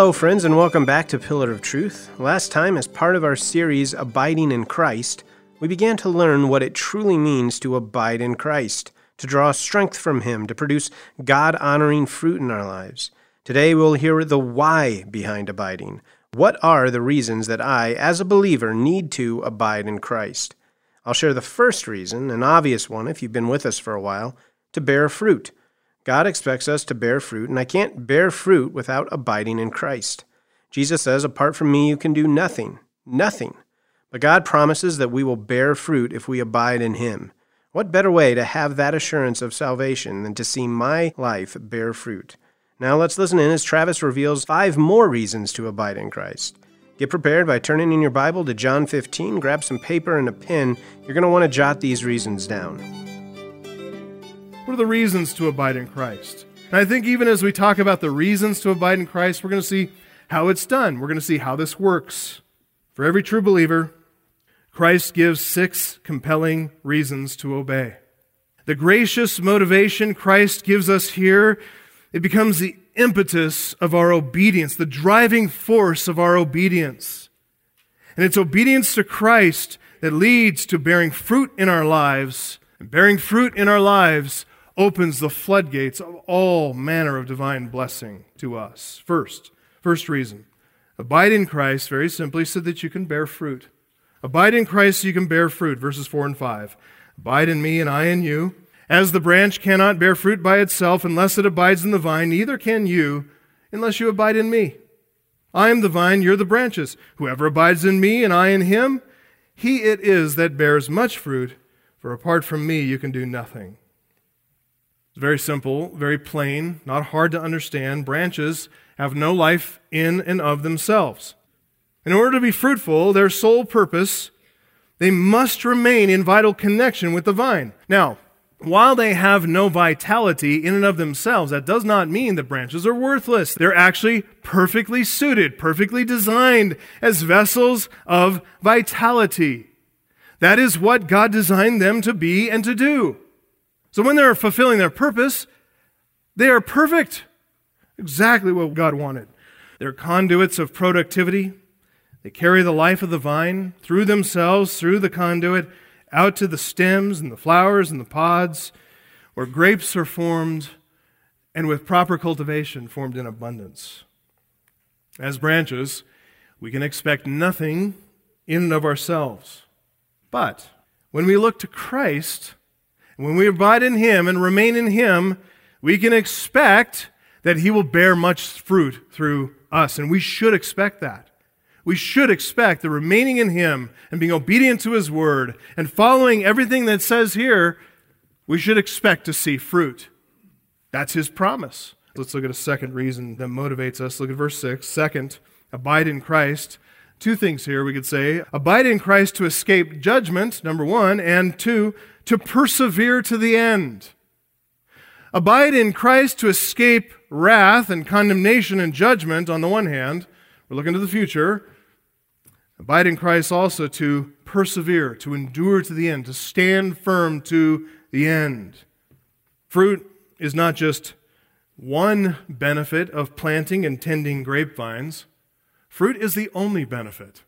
Hello, friends, and welcome back to Pillar of Truth. Last time, as part of our series Abiding in Christ, we began to learn what it truly means to abide in Christ, to draw strength from Him, to produce God honoring fruit in our lives. Today, we'll hear the why behind abiding. What are the reasons that I, as a believer, need to abide in Christ? I'll share the first reason, an obvious one if you've been with us for a while, to bear fruit. God expects us to bear fruit, and I can't bear fruit without abiding in Christ. Jesus says, Apart from me, you can do nothing. Nothing. But God promises that we will bear fruit if we abide in Him. What better way to have that assurance of salvation than to see my life bear fruit? Now let's listen in as Travis reveals five more reasons to abide in Christ. Get prepared by turning in your Bible to John 15, grab some paper and a pen. You're going to want to jot these reasons down. What are the reasons to abide in Christ? And I think even as we talk about the reasons to abide in Christ, we're going to see how it's done. We're going to see how this works. For every true believer, Christ gives six compelling reasons to obey. The gracious motivation Christ gives us here, it becomes the impetus of our obedience, the driving force of our obedience. And it's obedience to Christ that leads to bearing fruit in our lives. And bearing fruit in our lives opens the floodgates of all manner of divine blessing to us. First, first reason abide in Christ, very simply, so that you can bear fruit. Abide in Christ so you can bear fruit, verses 4 and 5. Abide in me and I in you. As the branch cannot bear fruit by itself unless it abides in the vine, neither can you unless you abide in me. I am the vine, you're the branches. Whoever abides in me and I in him, he it is that bears much fruit, for apart from me you can do nothing. It's very simple, very plain, not hard to understand. Branches have no life in and of themselves. In order to be fruitful, their sole purpose, they must remain in vital connection with the vine. Now, while they have no vitality in and of themselves, that does not mean that branches are worthless. They're actually perfectly suited, perfectly designed as vessels of vitality. That is what God designed them to be and to do. So when they're fulfilling their purpose, they are perfect. Exactly what God wanted. They're conduits of productivity, they carry the life of the vine through themselves, through the conduit, out to the stems and the flowers and the pods, where grapes are formed and with proper cultivation formed in abundance. As branches, we can expect nothing in and of ourselves. But when we look to Christ, when we abide in Him and remain in Him, we can expect that He will bear much fruit through us. And we should expect that we should expect that remaining in Him and being obedient to His word and following everything that says here, we should expect to see fruit. That's His promise. Let's look at a second reason that motivates us. Look at verse 6. Second, abide in Christ. Two things here we could say abide in Christ to escape judgment, number one, and two, to persevere to the end. Abide in Christ to escape wrath and condemnation and judgment on the one hand. We're looking to the future. Abide in Christ also to persevere, to endure to the end, to stand firm to the end. Fruit is not just one benefit of planting and tending grapevines, fruit is the only benefit.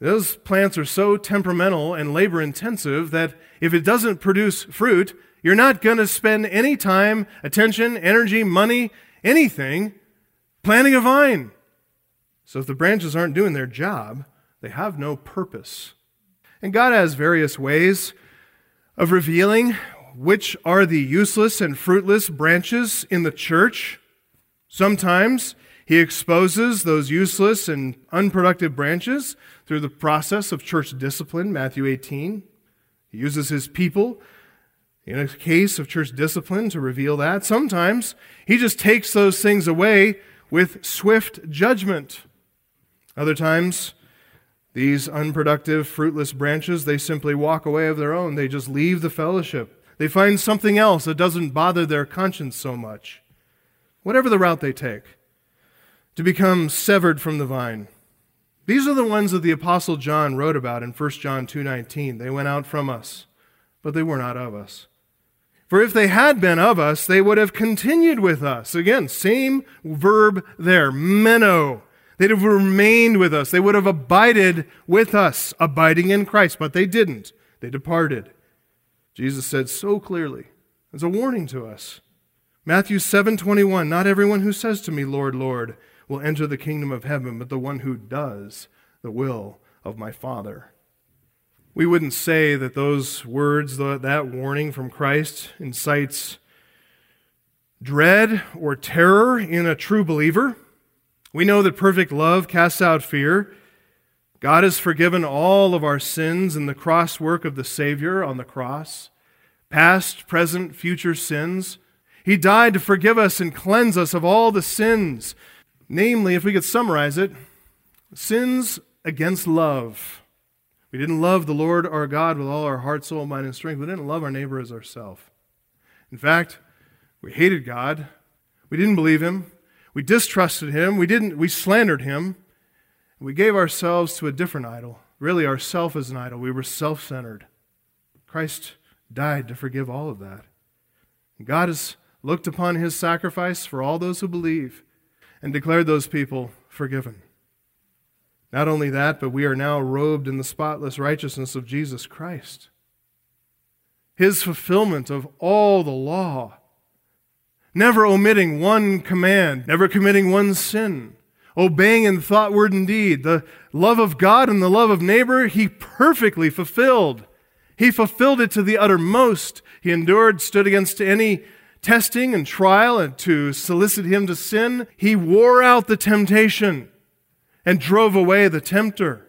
Those plants are so temperamental and labor intensive that if it doesn't produce fruit, you're not going to spend any time, attention, energy, money, anything planting a vine. So if the branches aren't doing their job, they have no purpose. And God has various ways of revealing which are the useless and fruitless branches in the church. Sometimes he exposes those useless and unproductive branches through the process of church discipline, Matthew 18. He uses his people in a case of church discipline to reveal that. Sometimes he just takes those things away with swift judgment. Other times, these unproductive, fruitless branches, they simply walk away of their own. They just leave the fellowship. They find something else that doesn't bother their conscience so much. Whatever the route they take, to become severed from the vine. These are the ones that the apostle John wrote about in 1 John 2:19. They went out from us, but they were not of us. For if they had been of us, they would have continued with us. Again, same verb there, meno. They'd have remained with us. They would have abided with us, abiding in Christ, but they didn't. They departed. Jesus said so clearly, as a warning to us. Matthew 7:21, not everyone who says to me, Lord, Lord, will enter the kingdom of heaven, but the one who does the will of my Father. We wouldn't say that those words, that warning from Christ, incites dread or terror in a true believer. We know that perfect love casts out fear. God has forgiven all of our sins in the cross work of the Savior on the cross past, present, future sins. He died to forgive us and cleanse us of all the sins. Namely, if we could summarize it, sins against love. We didn't love the Lord our God with all our heart, soul, mind, and strength. We didn't love our neighbor as ourselves. In fact, we hated God. We didn't believe him. We distrusted him. We didn't we slandered him. We gave ourselves to a different idol. Really, ourself as an idol. We were self-centered. Christ died to forgive all of that. God has looked upon his sacrifice for all those who believe and declared those people forgiven. Not only that, but we are now robed in the spotless righteousness of Jesus Christ. His fulfillment of all the law, never omitting one command, never committing one sin, obeying in thought, word, and deed. The love of God and the love of neighbor, he perfectly fulfilled. He fulfilled it to the uttermost. He endured, stood against any testing and trial and to solicit him to sin. He wore out the temptation and drove away the tempter.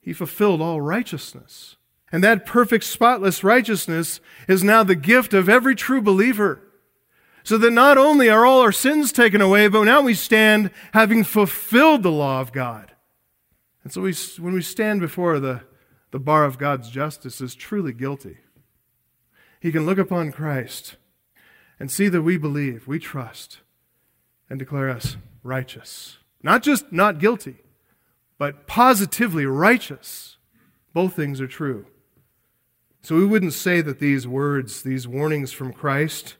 He fulfilled all righteousness. And that perfect, spotless righteousness is now the gift of every true believer. So that not only are all our sins taken away, but now we stand having fulfilled the law of God. And so we, when we stand before the, the bar of God's justice as truly guilty, He can look upon Christ and see that we believe, we trust, and declare us righteous. Not just not guilty, but positively righteous. Both things are true. So we wouldn't say that these words, these warnings from Christ,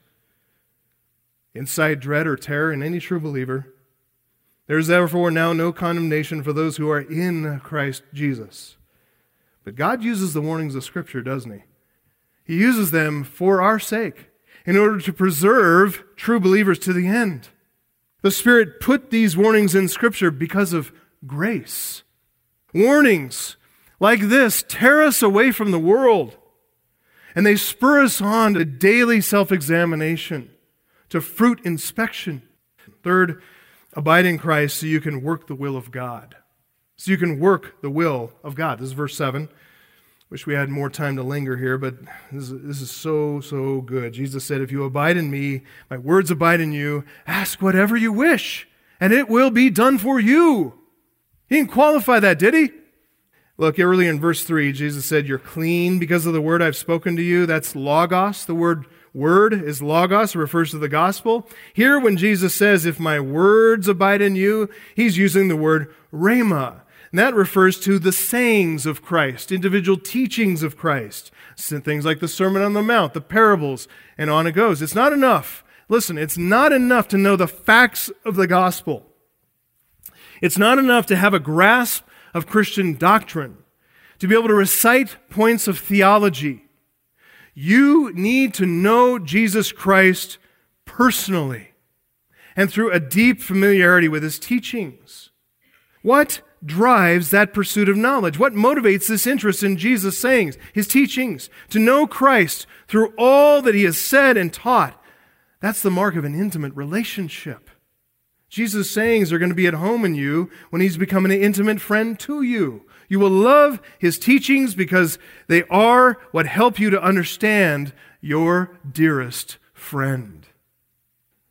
incite dread or terror in any true believer. There is therefore now no condemnation for those who are in Christ Jesus. But God uses the warnings of Scripture, doesn't He? He uses them for our sake, in order to preserve true believers to the end. The Spirit put these warnings in Scripture because of grace. Warnings like this tear us away from the world, and they spur us on to daily self examination to fruit inspection. Third, abide in Christ so you can work the will of God. So you can work the will of God. This is verse 7. Wish we had more time to linger here, but this is, this is so, so good. Jesus said, If you abide in me, my words abide in you, ask whatever you wish, and it will be done for you. He didn't qualify that, did he? Look, earlier in verse 3, Jesus said, You're clean because of the word I've spoken to you. That's logos, the word word is logos, refers to the gospel. Here, when Jesus says, If my words abide in you, he's using the word rhema. And that refers to the sayings of Christ, individual teachings of Christ. Things like the Sermon on the Mount, the parables, and on it goes. It's not enough. Listen, it's not enough to know the facts of the gospel. It's not enough to have a grasp of Christian doctrine, to be able to recite points of theology you need to know Jesus Christ personally and through a deep familiarity with his teachings. What drives that pursuit of knowledge? What motivates this interest in Jesus' sayings, his teachings? To know Christ through all that he has said and taught. That's the mark of an intimate relationship. Jesus' sayings are going to be at home in you when he's become an intimate friend to you. You will love his teachings because they are what help you to understand your dearest friend.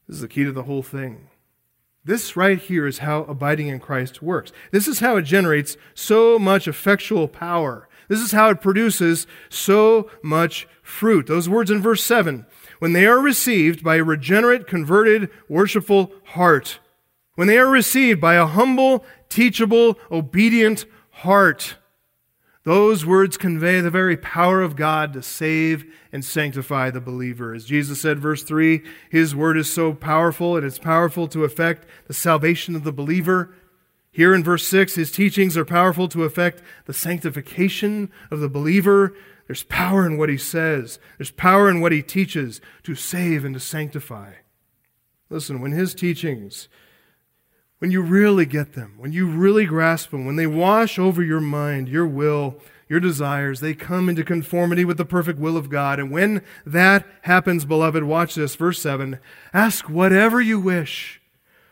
This is the key to the whole thing. This right here is how abiding in Christ works. This is how it generates so much effectual power. This is how it produces so much fruit. Those words in verse 7 when they are received by a regenerate, converted, worshipful heart, when they are received by a humble, teachable, obedient heart, Those words convey the very power of God to save and sanctify the believer. As Jesus said, verse 3, His word is so powerful and it's powerful to effect the salvation of the believer. Here in verse 6, His teachings are powerful to effect the sanctification of the believer. There's power in what He says, there's power in what He teaches to save and to sanctify. Listen, when His teachings when you really get them, when you really grasp them, when they wash over your mind, your will, your desires, they come into conformity with the perfect will of God. And when that happens, beloved, watch this, verse 7 ask whatever you wish.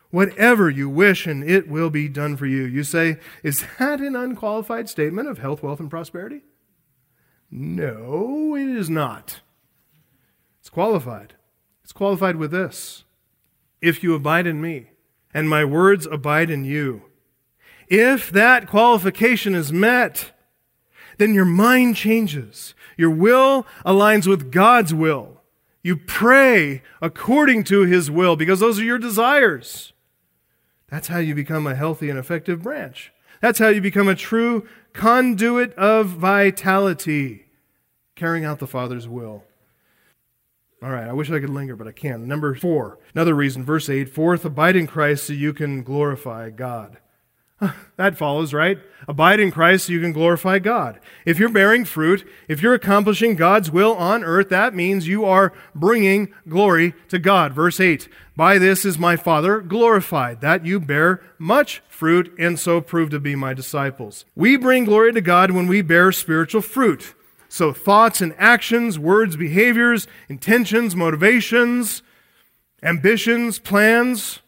Whatever you wish, and it will be done for you. You say, is that an unqualified statement of health, wealth, and prosperity? No, it is not. It's qualified. It's qualified with this if you abide in me and my words abide in you. If that qualification is met, then your mind changes. Your will aligns with God's will. You pray according to His will because those are your desires. That's how you become a healthy and effective branch. That's how you become a true conduit of vitality, carrying out the Father's will. All right, I wish I could linger, but I can't. Number four, another reason, verse 8 fourth, abide in Christ so you can glorify God. That follows, right? Abide in Christ so you can glorify God. If you're bearing fruit, if you're accomplishing God's will on earth, that means you are bringing glory to God. Verse 8 By this is my Father glorified, that you bear much fruit and so prove to be my disciples. We bring glory to God when we bear spiritual fruit. So, thoughts and actions, words, behaviors, intentions, motivations, ambitions, plans,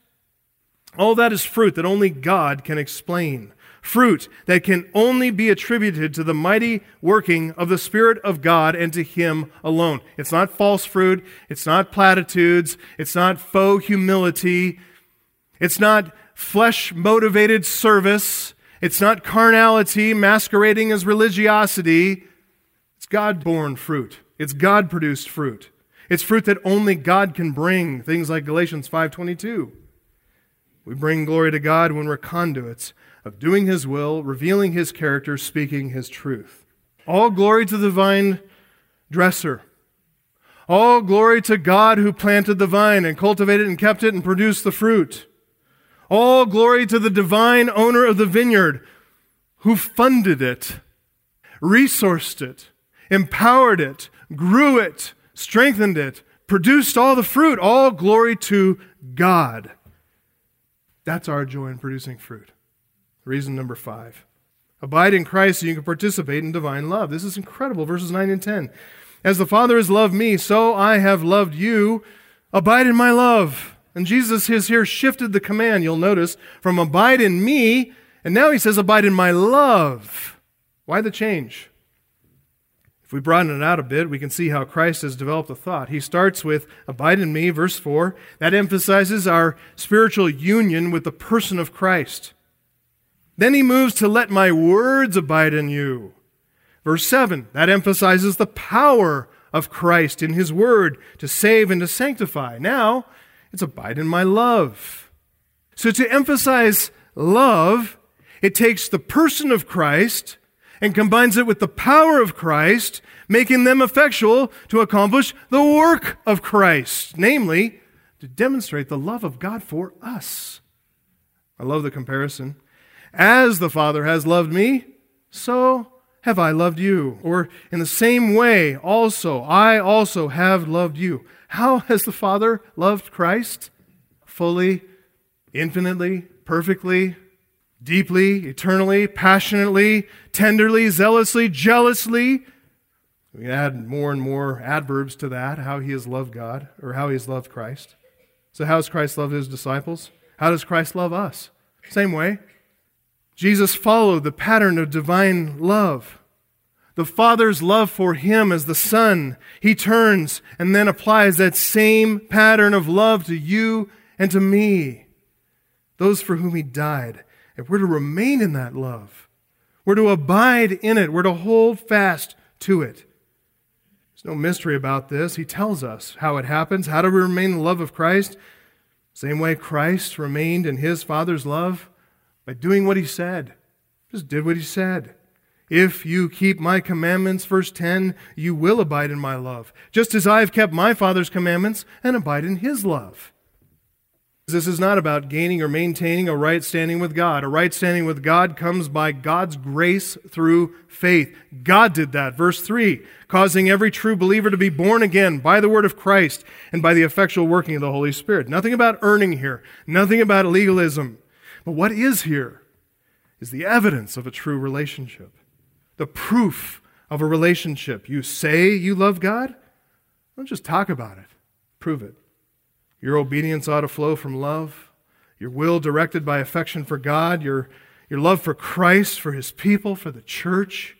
all that is fruit that only God can explain. Fruit that can only be attributed to the mighty working of the Spirit of God and to Him alone. It's not false fruit. It's not platitudes. It's not faux humility. It's not flesh motivated service. It's not carnality masquerading as religiosity. God born fruit. It's God produced fruit. It's fruit that only God can bring, things like Galatians 5:22. We bring glory to God when we're conduits of doing his will, revealing his character, speaking his truth. All glory to the vine dresser. All glory to God who planted the vine and cultivated and kept it and produced the fruit. All glory to the divine owner of the vineyard who funded it, resourced it, empowered it, grew it, strengthened it, produced all the fruit. All glory to God. That's our joy in producing fruit. Reason number five. Abide in Christ so you can participate in divine love. This is incredible. Verses 9 and 10. As the Father has loved me, so I have loved you. Abide in my love. And Jesus has here shifted the command, you'll notice, from abide in me, and now he says, abide in my love. Why the change? If we broaden it out a bit, we can see how Christ has developed a thought. He starts with, Abide in me, verse 4. That emphasizes our spiritual union with the person of Christ. Then he moves to, Let my words abide in you. Verse 7. That emphasizes the power of Christ in his word to save and to sanctify. Now, it's abide in my love. So to emphasize love, it takes the person of Christ and combines it with the power of Christ, making them effectual to accomplish the work of Christ, namely, to demonstrate the love of God for us. I love the comparison. As the Father has loved me, so have I loved you. Or in the same way, also, I also have loved you. How has the Father loved Christ? Fully, infinitely, perfectly, deeply, eternally, passionately, tenderly, zealously, jealously. We can add more and more adverbs to that, how he has loved God or how he has loved Christ. So, how does Christ love his disciples? How does Christ love us? Same way. Jesus followed the pattern of divine love. The Father's love for him as the Son, he turns and then applies that same pattern of love to you and to me, those for whom he died. We're to remain in that love, we're to abide in it, we're to hold fast to it. There's no mystery about this. He tells us how it happens. How do we remain in the love of Christ? Same way Christ remained in his Father's love by doing what he said. Just did what he said. If you keep my commandments, verse 10, you will abide in my love, just as I have kept my Father's commandments and abide in his love. This is not about gaining or maintaining a right standing with God. A right standing with God comes by God's grace through faith. God did that. Verse 3 causing every true believer to be born again by the word of Christ and by the effectual working of the Holy Spirit. Nothing about earning here, nothing about legalism. But what is here is the evidence of a true relationship the proof of a relationship. You say you love God? Don't just talk about it, prove it. Your obedience ought to flow from love, your will directed by affection for God, your, your love for Christ, for his people, for the church.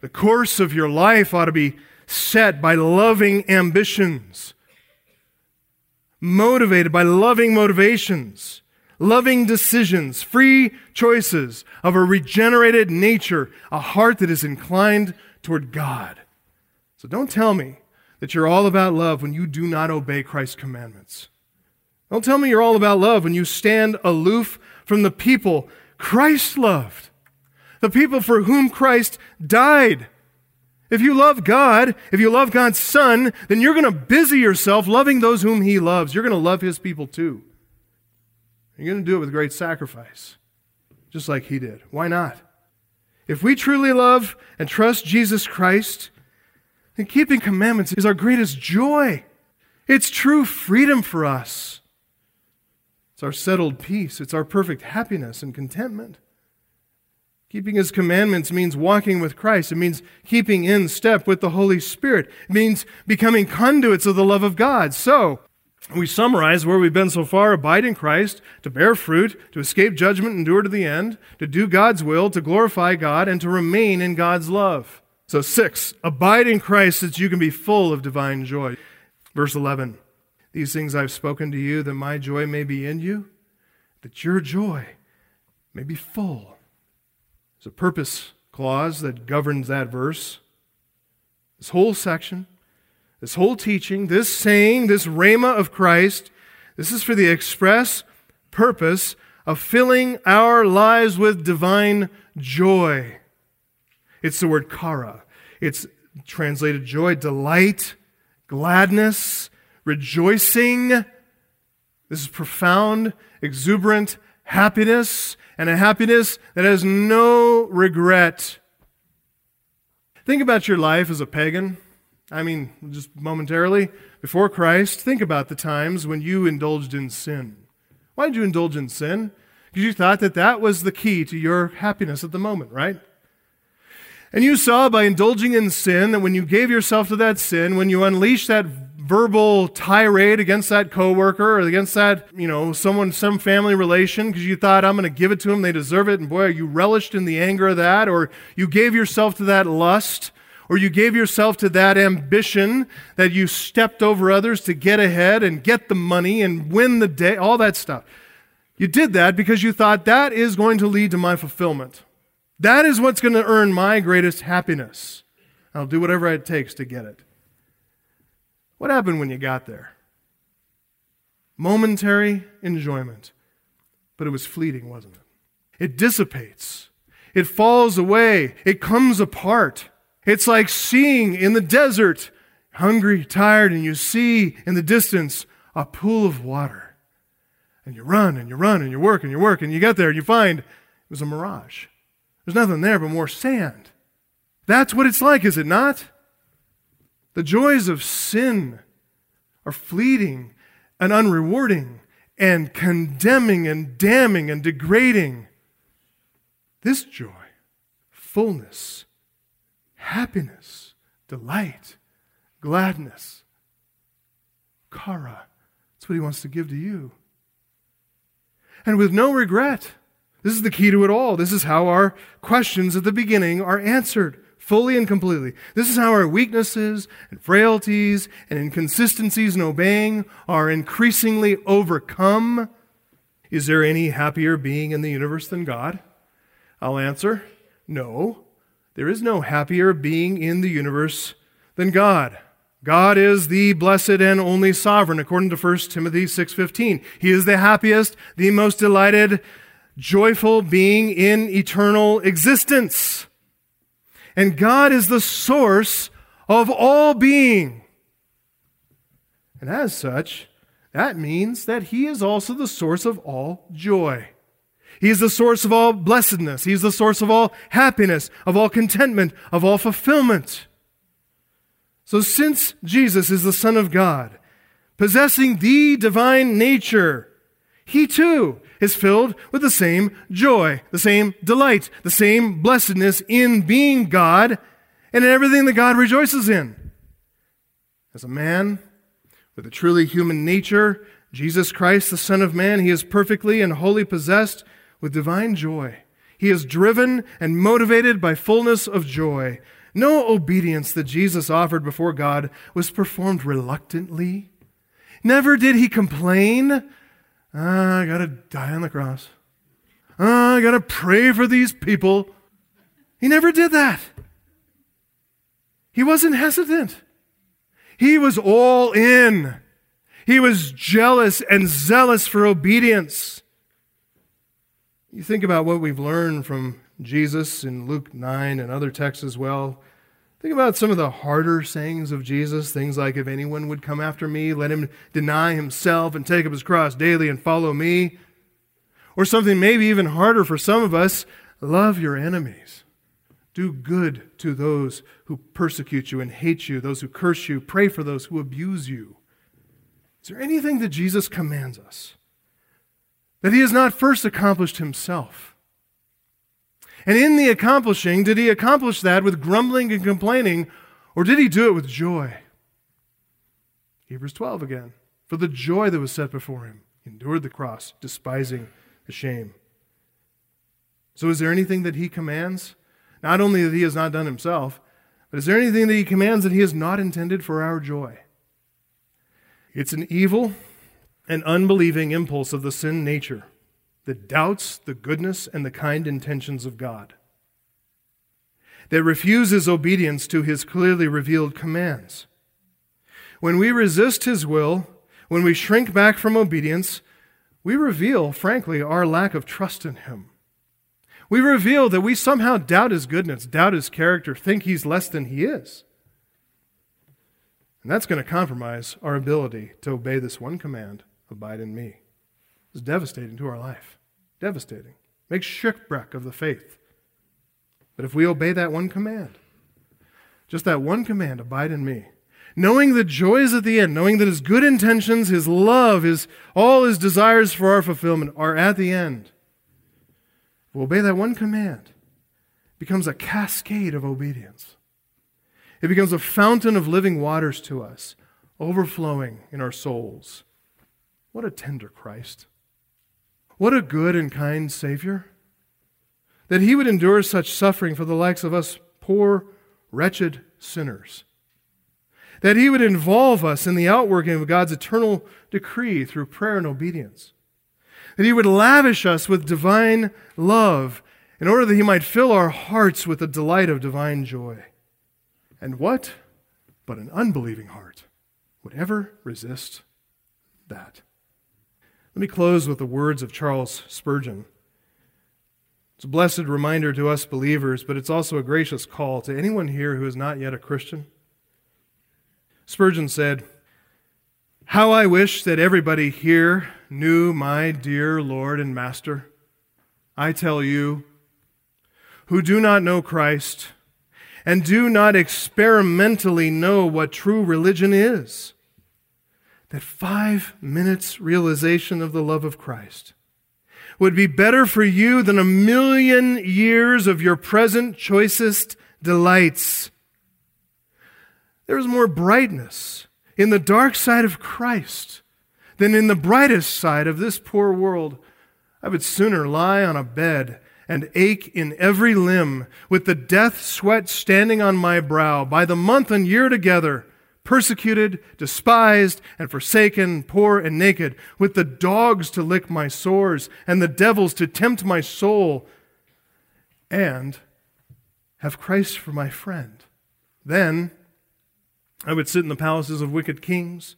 The course of your life ought to be set by loving ambitions, motivated by loving motivations loving decisions, free choices of a regenerated nature, a heart that is inclined toward God. So don't tell me that you're all about love when you do not obey Christ's commandments. Don't tell me you're all about love when you stand aloof from the people Christ loved, the people for whom Christ died. If you love God, if you love God's Son, then you're going to busy yourself loving those whom He loves. You're going to love His people too. You're going to do it with great sacrifice, just like he did. Why not? If we truly love and trust Jesus Christ, then keeping commandments is our greatest joy. It's true freedom for us. It's our settled peace. It's our perfect happiness and contentment. Keeping his commandments means walking with Christ. It means keeping in step with the Holy Spirit. It means becoming conduits of the love of God. So, we summarize where we've been so far abide in Christ, to bear fruit, to escape judgment, endure to the end, to do God's will, to glorify God, and to remain in God's love. So, six, abide in Christ that you can be full of divine joy. Verse 11, these things I've spoken to you that my joy may be in you, that your joy may be full. There's a purpose clause that governs that verse. This whole section this whole teaching, this saying, this rhema of Christ, this is for the express purpose of filling our lives with divine joy. It's the word kara. It's translated joy, delight, gladness, rejoicing. This is profound, exuberant happiness, and a happiness that has no regret. Think about your life as a pagan. I mean, just momentarily, before Christ, think about the times when you indulged in sin. Why did you indulge in sin? Because you thought that that was the key to your happiness at the moment, right? And you saw by indulging in sin that when you gave yourself to that sin, when you unleashed that verbal tirade against that coworker or against that, you know, someone, some family relation, because you thought, I'm going to give it to them, they deserve it, and boy, you relished in the anger of that, or you gave yourself to that lust, or you gave yourself to that ambition that you stepped over others to get ahead and get the money and win the day, all that stuff. You did that because you thought that is going to lead to my fulfillment. That is what's going to earn my greatest happiness. I'll do whatever it takes to get it. What happened when you got there? Momentary enjoyment, but it was fleeting, wasn't it? It dissipates, it falls away, it comes apart. It's like seeing in the desert, hungry, tired, and you see in the distance a pool of water. And you run and you run and you work and you work and you get there and you find it was a mirage. There's nothing there but more sand. That's what it's like, is it not? The joys of sin are fleeting and unrewarding and condemning and damning and degrading. This joy, fullness, happiness, delight, gladness. kara, that's what he wants to give to you. And with no regret. This is the key to it all. This is how our questions at the beginning are answered fully and completely. This is how our weaknesses and frailties and inconsistencies in obeying are increasingly overcome. Is there any happier being in the universe than God? I'll answer no. There is no happier being in the universe than God. God is the blessed and only sovereign according to 1 Timothy 6:15. He is the happiest, the most delighted, joyful being in eternal existence. And God is the source of all being. And as such, that means that He is also the source of all joy. He is the source of all blessedness. He is the source of all happiness, of all contentment, of all fulfillment. So, since Jesus is the Son of God, possessing the divine nature, he too is filled with the same joy, the same delight, the same blessedness in being God and in everything that God rejoices in. As a man with a truly human nature, Jesus Christ, the Son of Man, he is perfectly and wholly possessed with divine joy. He is driven and motivated by fullness of joy no obedience that Jesus offered before God was performed reluctantly. Never did he complain. Ah, I got to die on the cross. Ah, I got to pray for these people. He never did that. He wasn't hesitant. He was all in. He was jealous and zealous for obedience. You think about what we've learned from Jesus in Luke 9 and other texts as well. Think about some of the harder sayings of Jesus, things like, If anyone would come after me, let him deny himself and take up his cross daily and follow me. Or something maybe even harder for some of us love your enemies. Do good to those who persecute you and hate you, those who curse you. Pray for those who abuse you. Is there anything that Jesus commands us that he has not first accomplished himself? And in the accomplishing, did he accomplish that with grumbling and complaining, or did he do it with joy? Hebrews 12 again. For the joy that was set before him, he endured the cross, despising the shame. So, is there anything that he commands? Not only that he has not done himself, but is there anything that he commands that he has not intended for our joy? It's an evil and unbelieving impulse of the sin nature that doubts the goodness and the kind intentions of God, that refuses obedience to his clearly revealed commands. When we resist his will, when we shrink back from obedience, we reveal, frankly, our lack of trust in him. We reveal that we somehow doubt his goodness, doubt his character, think he's less than he is. And that's going to compromise our ability to obey this one command abide in me. It's devastating to our life. Devastating. Makes shipwreck of the faith. But if we obey that one command, just that one command, abide in me, knowing the joys at the end, knowing that his good intentions, his love, his all his desires for our fulfillment are at the end. If we obey that one command, becomes a cascade of obedience. It becomes a fountain of living waters to us, overflowing in our souls. What a tender Christ. What a good and kind Savior. That he would endure such suffering for the likes of us poor, wretched sinners. That he would involve us in the outworking of God's eternal decree through prayer and obedience. That he would lavish us with divine love in order that he might fill our hearts with the delight of divine joy. And what but an unbelieving heart would ever resist that? Let me close with the words of Charles Spurgeon. It's a blessed reminder to us believers, but it's also a gracious call to anyone here who is not yet a Christian. Spurgeon said, How I wish that everybody here knew my dear Lord and Master. I tell you, who do not know Christ and do not experimentally know what true religion is that five minutes realization of the love of Christ would be better for you than a million years of your present choicest delights. There is more brightness in the dark side of Christ than in the brightest side of this poor world. I would sooner lie on a bed and ache in every limb with the death sweat standing on my brow by the month and year together persecuted, despised, and forsaken, poor and naked, with the dogs to lick my sores, and the devils to tempt my soul, and have Christ for my friend. Then I would sit in the palaces of wicked kings,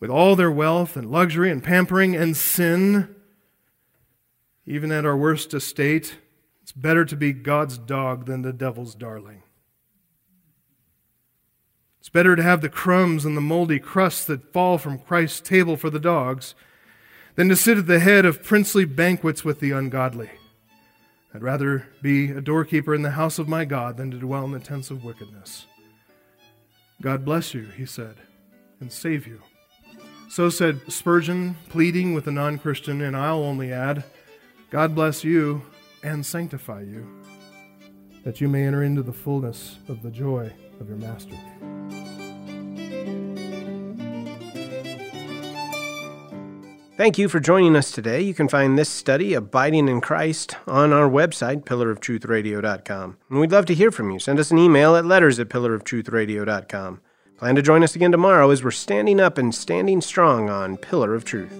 with all their wealth and luxury and pampering and sin, even at our worst estate, It's better to be God's dog than the devil's darling. It's better to have the crumbs and the moldy crusts that fall from Christ's table for the dogs than to sit at the head of princely banquets with the ungodly. I'd rather be a doorkeeper in the house of my God than to dwell in the tents of wickedness. God bless you, he said, and save you. So said Spurgeon, pleading with a non Christian, and I'll only add, God bless you and sanctify you, that you may enter into the fullness of the joy of your Master. Thank you for joining us today. You can find this study, Abiding in Christ, on our website, pillaroftruthradio.com. And we'd love to hear from you. Send us an email at letters at pillaroftruthradio.com. Plan to join us again tomorrow as we're standing up and standing strong on Pillar of Truth.